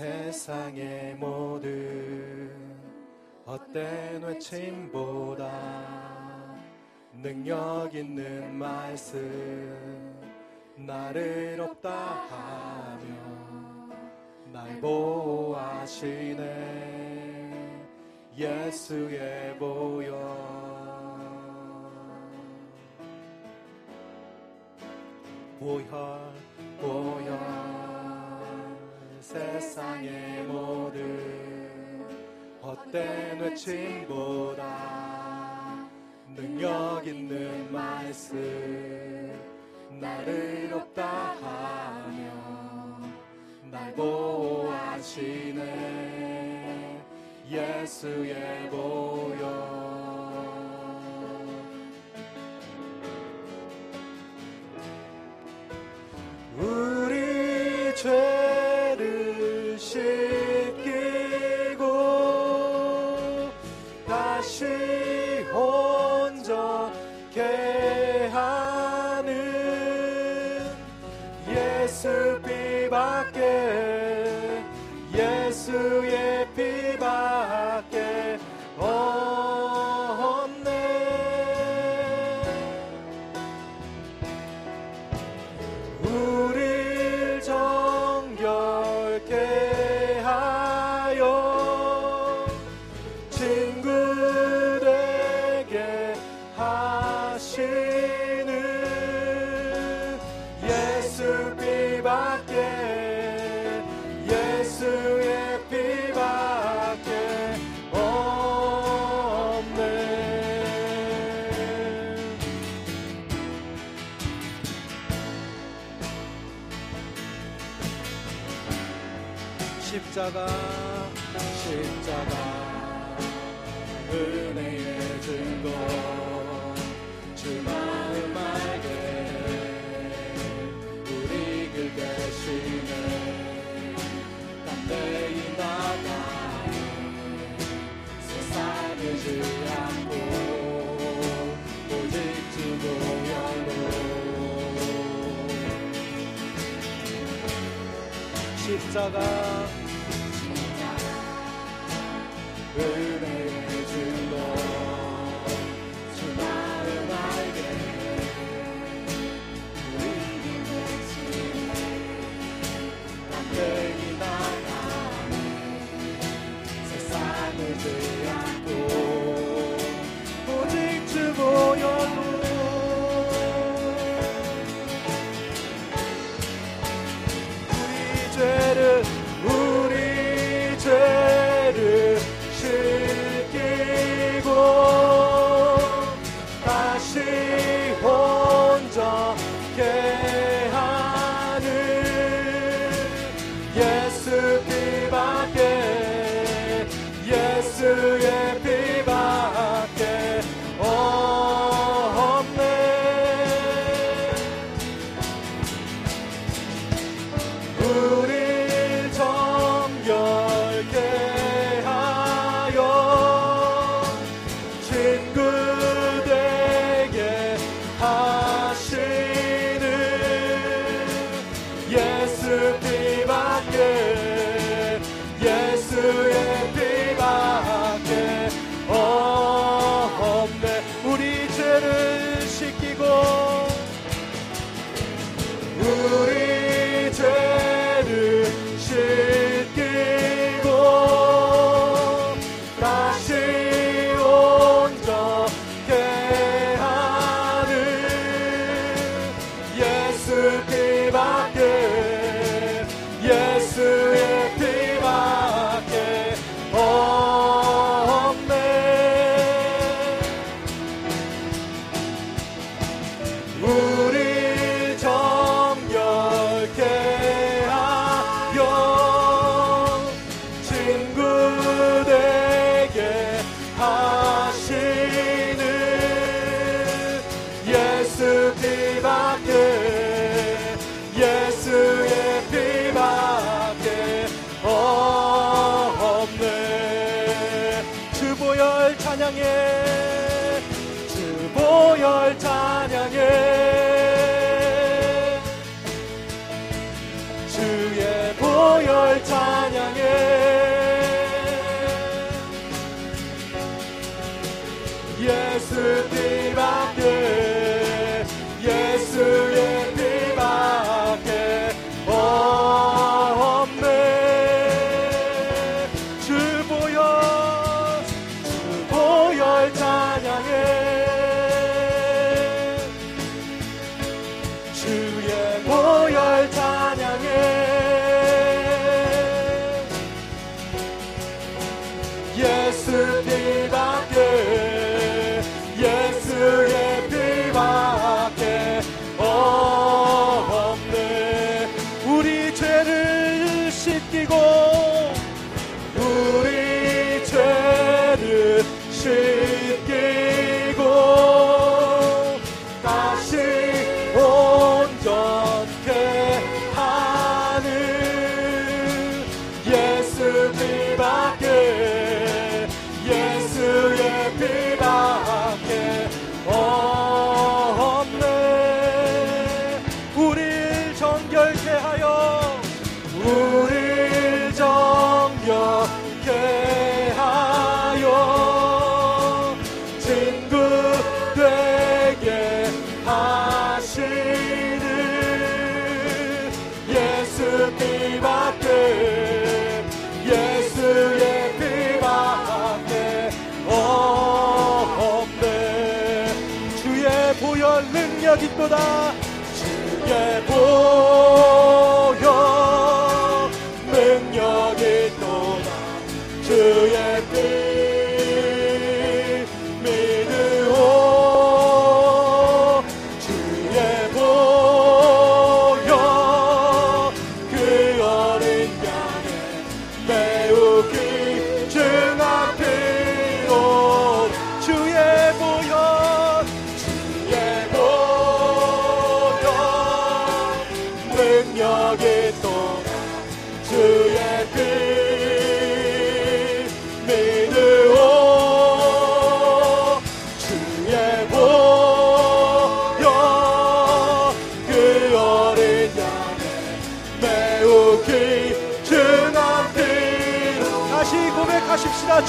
세상의 모든 헛된 외침보다 능력 있는 말씀 나를 없다 하며 날 보호하시네. 예수의 보혈. 보혈 보혈 세상의 모든 헛된 외침보다 능력 있는 말씀 나를 없다 하며 날 보호하시네. 예수의 보혈. 우리 죄 십자가 십자가 은혜의 증거. 주 마음 알게 우리 길 대신에 담대히 나가네 세상을 지 않고 오직 주 보혈로. 십자가 있도다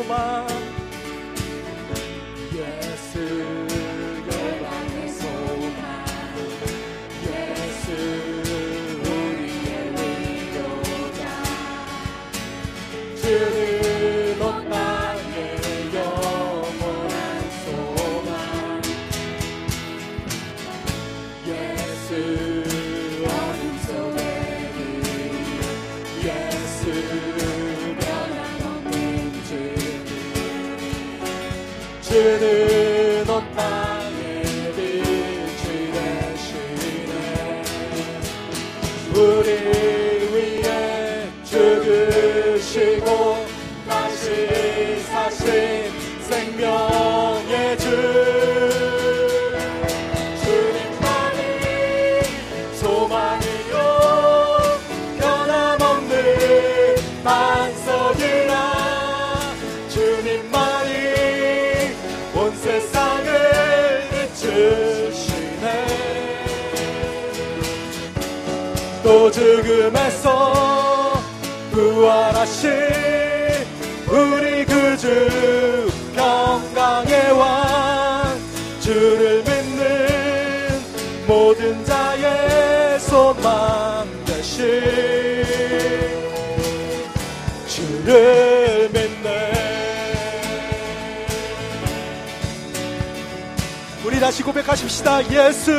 열방 주는 하신 우리 구주 평강의 왕 주를 믿는 모든 자의 소망 되신 주를 믿는 우리 다시 고백하십시다. 예수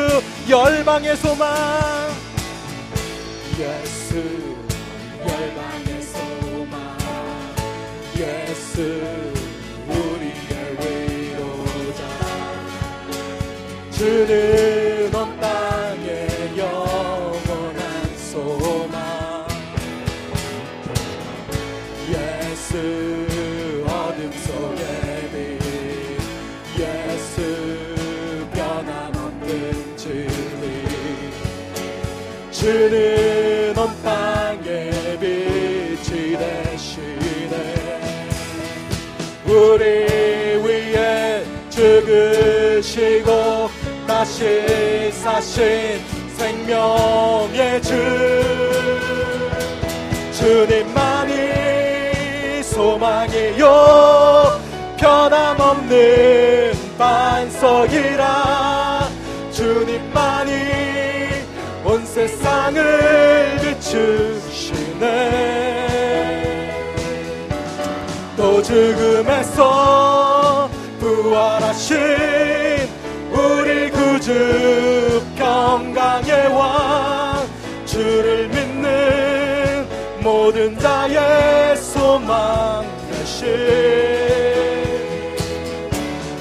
열방의 소망. 예수 예수 우리의 위로자. 주는 우리 위에 죽으시고 다시 사신 생명의 주. 주님만이 소망이요. 변함없는 반석이라. 주님만이 온 세상을 비추시네 죽음에서 부활하신 우리 구주 평강의 왕 주를 믿는 모든 자의 소망 되신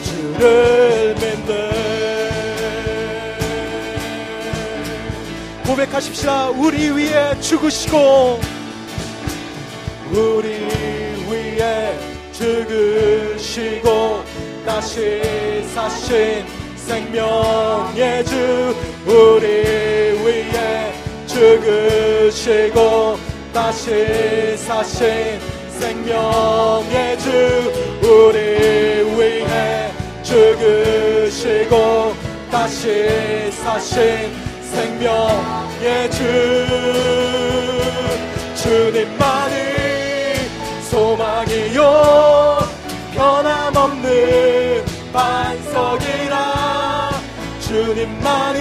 주를 믿는 고백하십시다. 우리 위에 죽으시고 우리 죽으시고 다시 사신 생명의 주 우리 위에 죽으시고 다시 사신 생명의 주 우리 위에 죽으시고 다시 사신 생명의 주. 주님만이 소망이요. 변함없는 반석이라 주님만이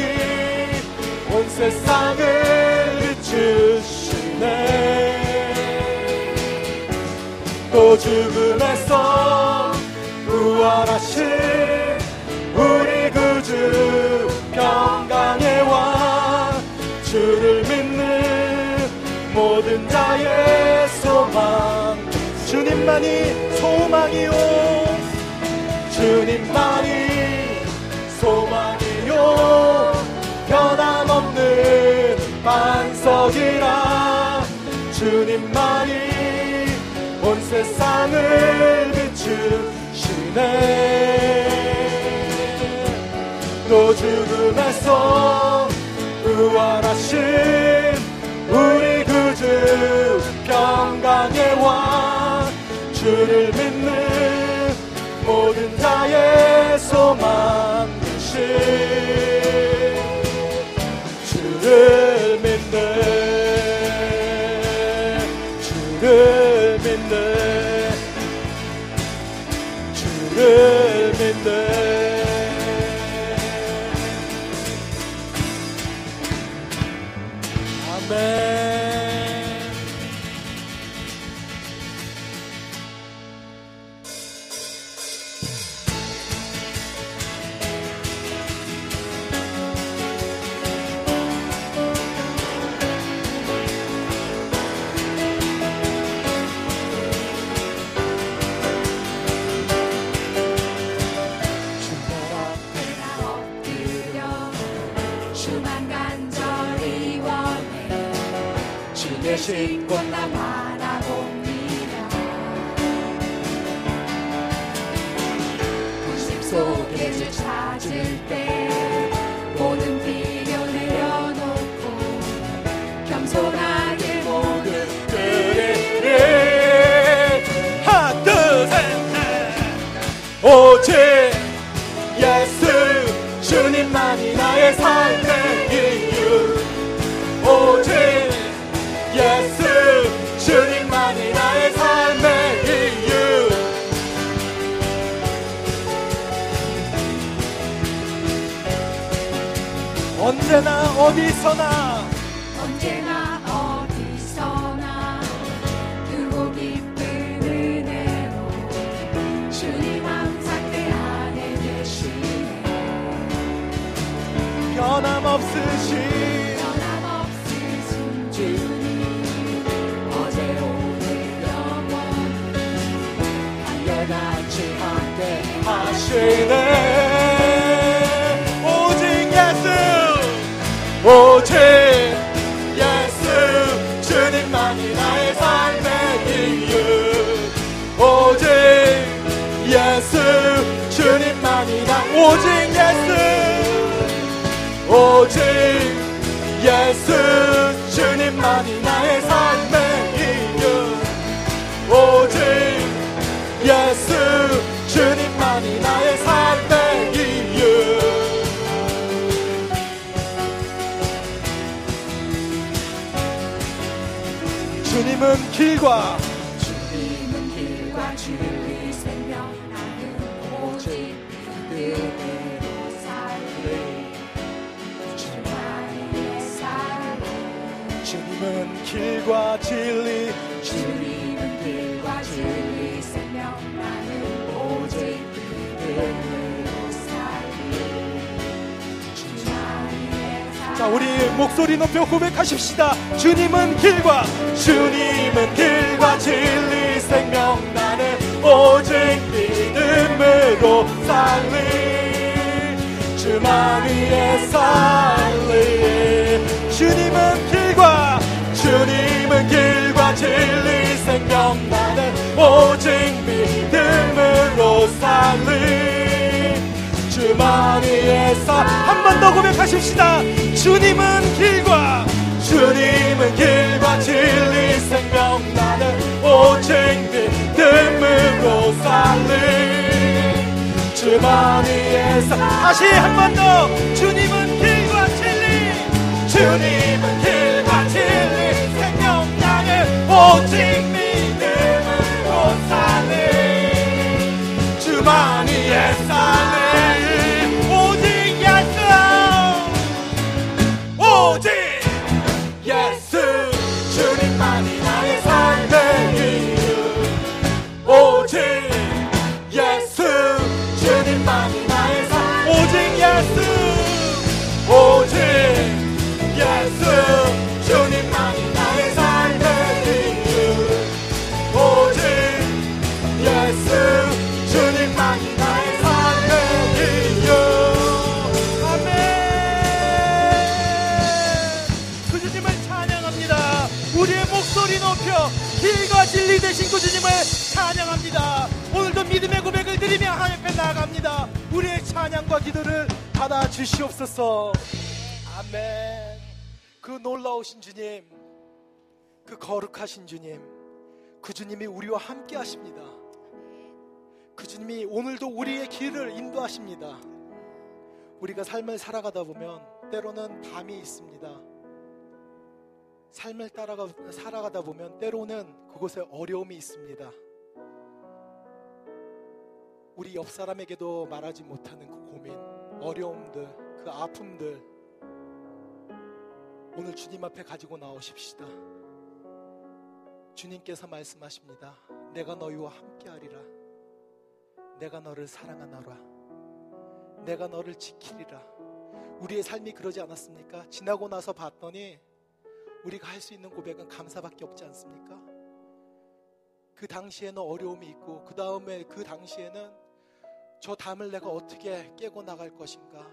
온 세상을 비추시네. 또 죽음에서 부활하신 우리 구주 평강의 왕 주를 믿는 모든 자의 주님만이 소망이요. 주님만이 소망이요. 변함없는 반석이라. 주님만이 온 세상을 비추시네. 또 죽음에서 부활하신 우리 구주 평강의 왕 주를 믿는 모든 자의 소망 되신 주를 믿는 주 찾을 때 모든 필요 내려놓고 겸손하게 모든 그리를 하나 둘셋 오직 언제나 어디서나. 언제나 어디서나 크고 깊은 은혜로 주님 항상 내 안에 계시네. 변함없으신 변함 예수 주님만이 나의 삶의 이유 오직 예수 주님만이 나의 삶의 이유 주님은 길과 길과 진리. 주님은 길과 진리 생명 나는 오직 그대로 살리. 자 우리 목소리 높여 고백하십시다. 주님은 길과 주님은 길과 진리 생명 나는 오직 믿음으로 살리. 주만 위에 살 길과 진리 생명 나는 오직 믿음으로 살리. 주만 위에 살한 번 더 고백하십시다. 주님은 길과 주님은 길과 진리 생명 나는 오직 믿음으로 살리. 주만 위에 살 다시 한 번 더 주님은 길과 진리. 주님은 길 나는 되신 그 주님을 찬양합니다. 오늘도 믿음의 고백을 드리며 하나님 앞에 나아갑니다. 우리의 찬양과 기도를 받아 주시옵소서. 아멘. 그 놀라우신 주님 그 거룩하신 주님 그 주님이 우리와 함께 하십니다. 그 주님이 오늘도 우리의 길을 인도하십니다. 우리가 삶을 살아가다 보면 때로는 밤이 있습니다. 삶을 따라가 살아가다 보면 때로는 그곳에 어려움이 있습니다. 우리 옆 사람에게도 말하지 못하는 그 고민, 어려움들, 그 아픔들 오늘 주님 앞에 가지고 나오십시다. 주님께서 말씀하십니다. 내가 너희와 함께하리라. 내가 너를 사랑하노라. 내가 너를 지키리라. 우리의 삶이 그러지 않았습니까? 지나고 나서 봤더니 우리가 할 수 있는 고백은 감사밖에 없지 않습니까? 그 당시에는 어려움이 있고 그 다음에 그 당시에는 저 담을 내가 어떻게 깨고 나갈 것인가?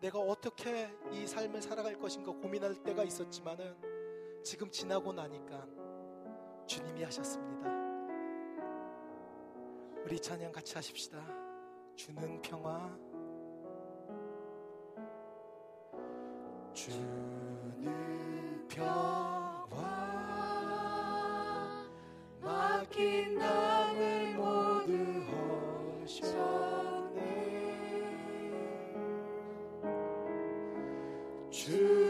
내가 어떻게 이 삶을 살아갈 것인가 고민할 때가 있었지만은 지금 지나고 나니까 주님이 하셨습니다. 우리 찬양 같이 하십시다. 주는 평화. 주 주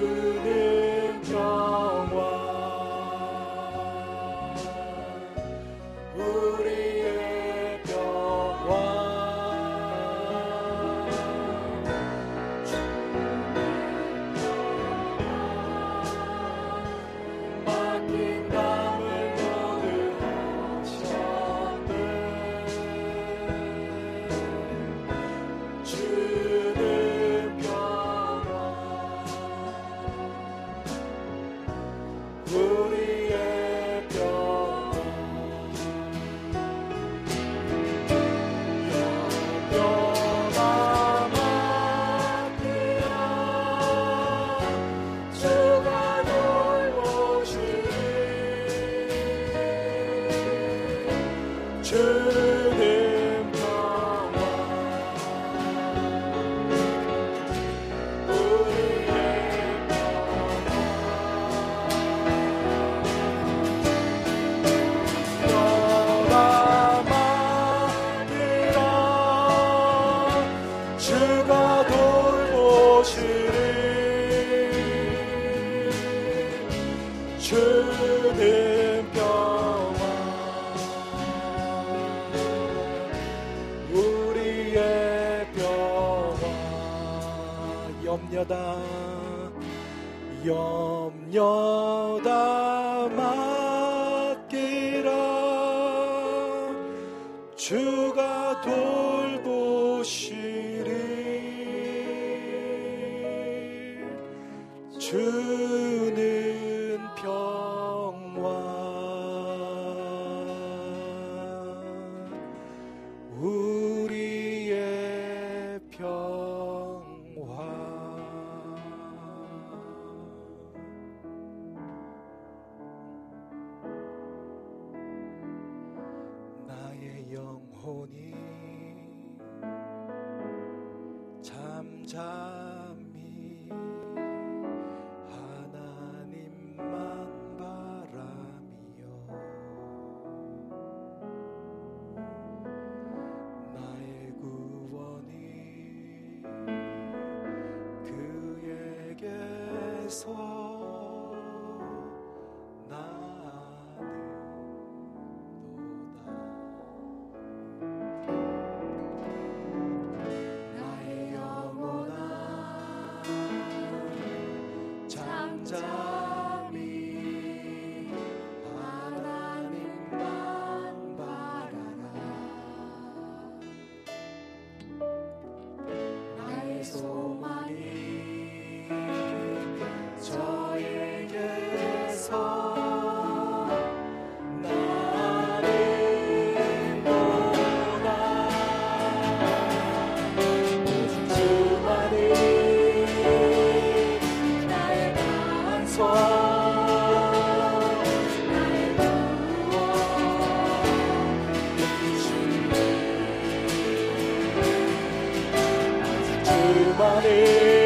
you. 주가 돌보시리. 주는 구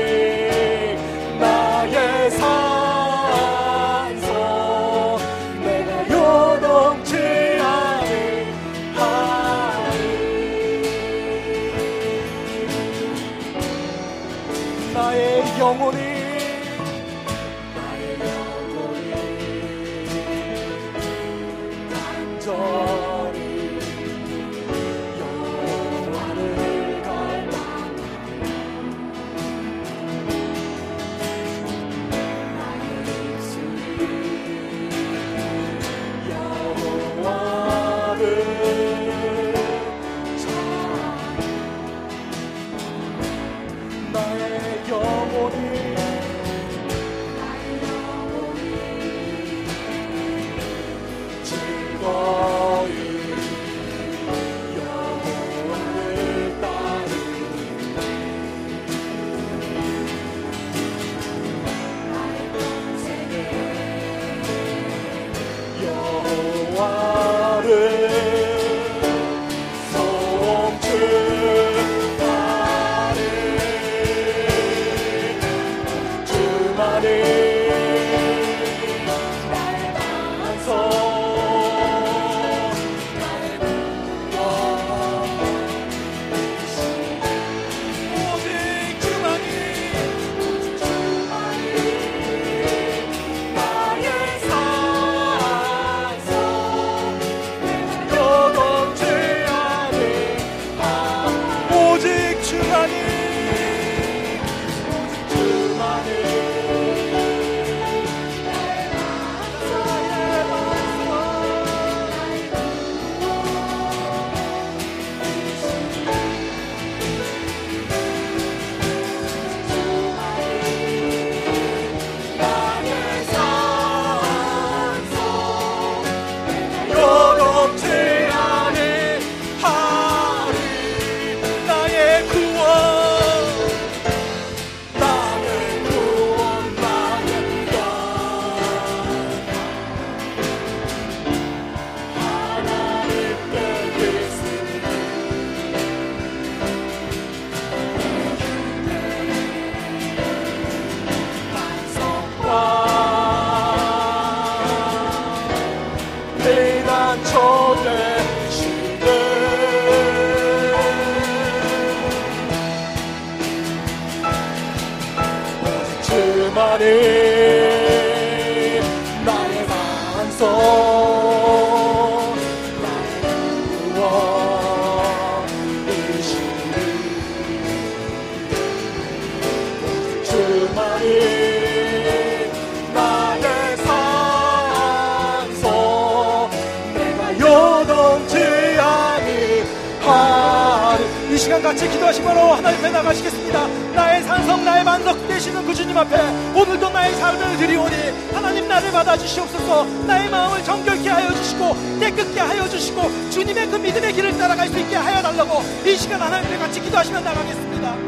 Hallelujah. 초대 앞에 나가시겠습니다. 나의 산성 나의 반석 되시는 그 주님 앞에 오늘도 나의 삶을 드리오니 하나님 나를 받아주시옵소서. 나의 마음을 정결케 하여 주시고 깨끗게 하여 주시고 주님의 그 믿음의 길을 따라갈 수 있게 하여 달라고 이 시간 하나님 앞에 같이 기도하시며 나가겠습니다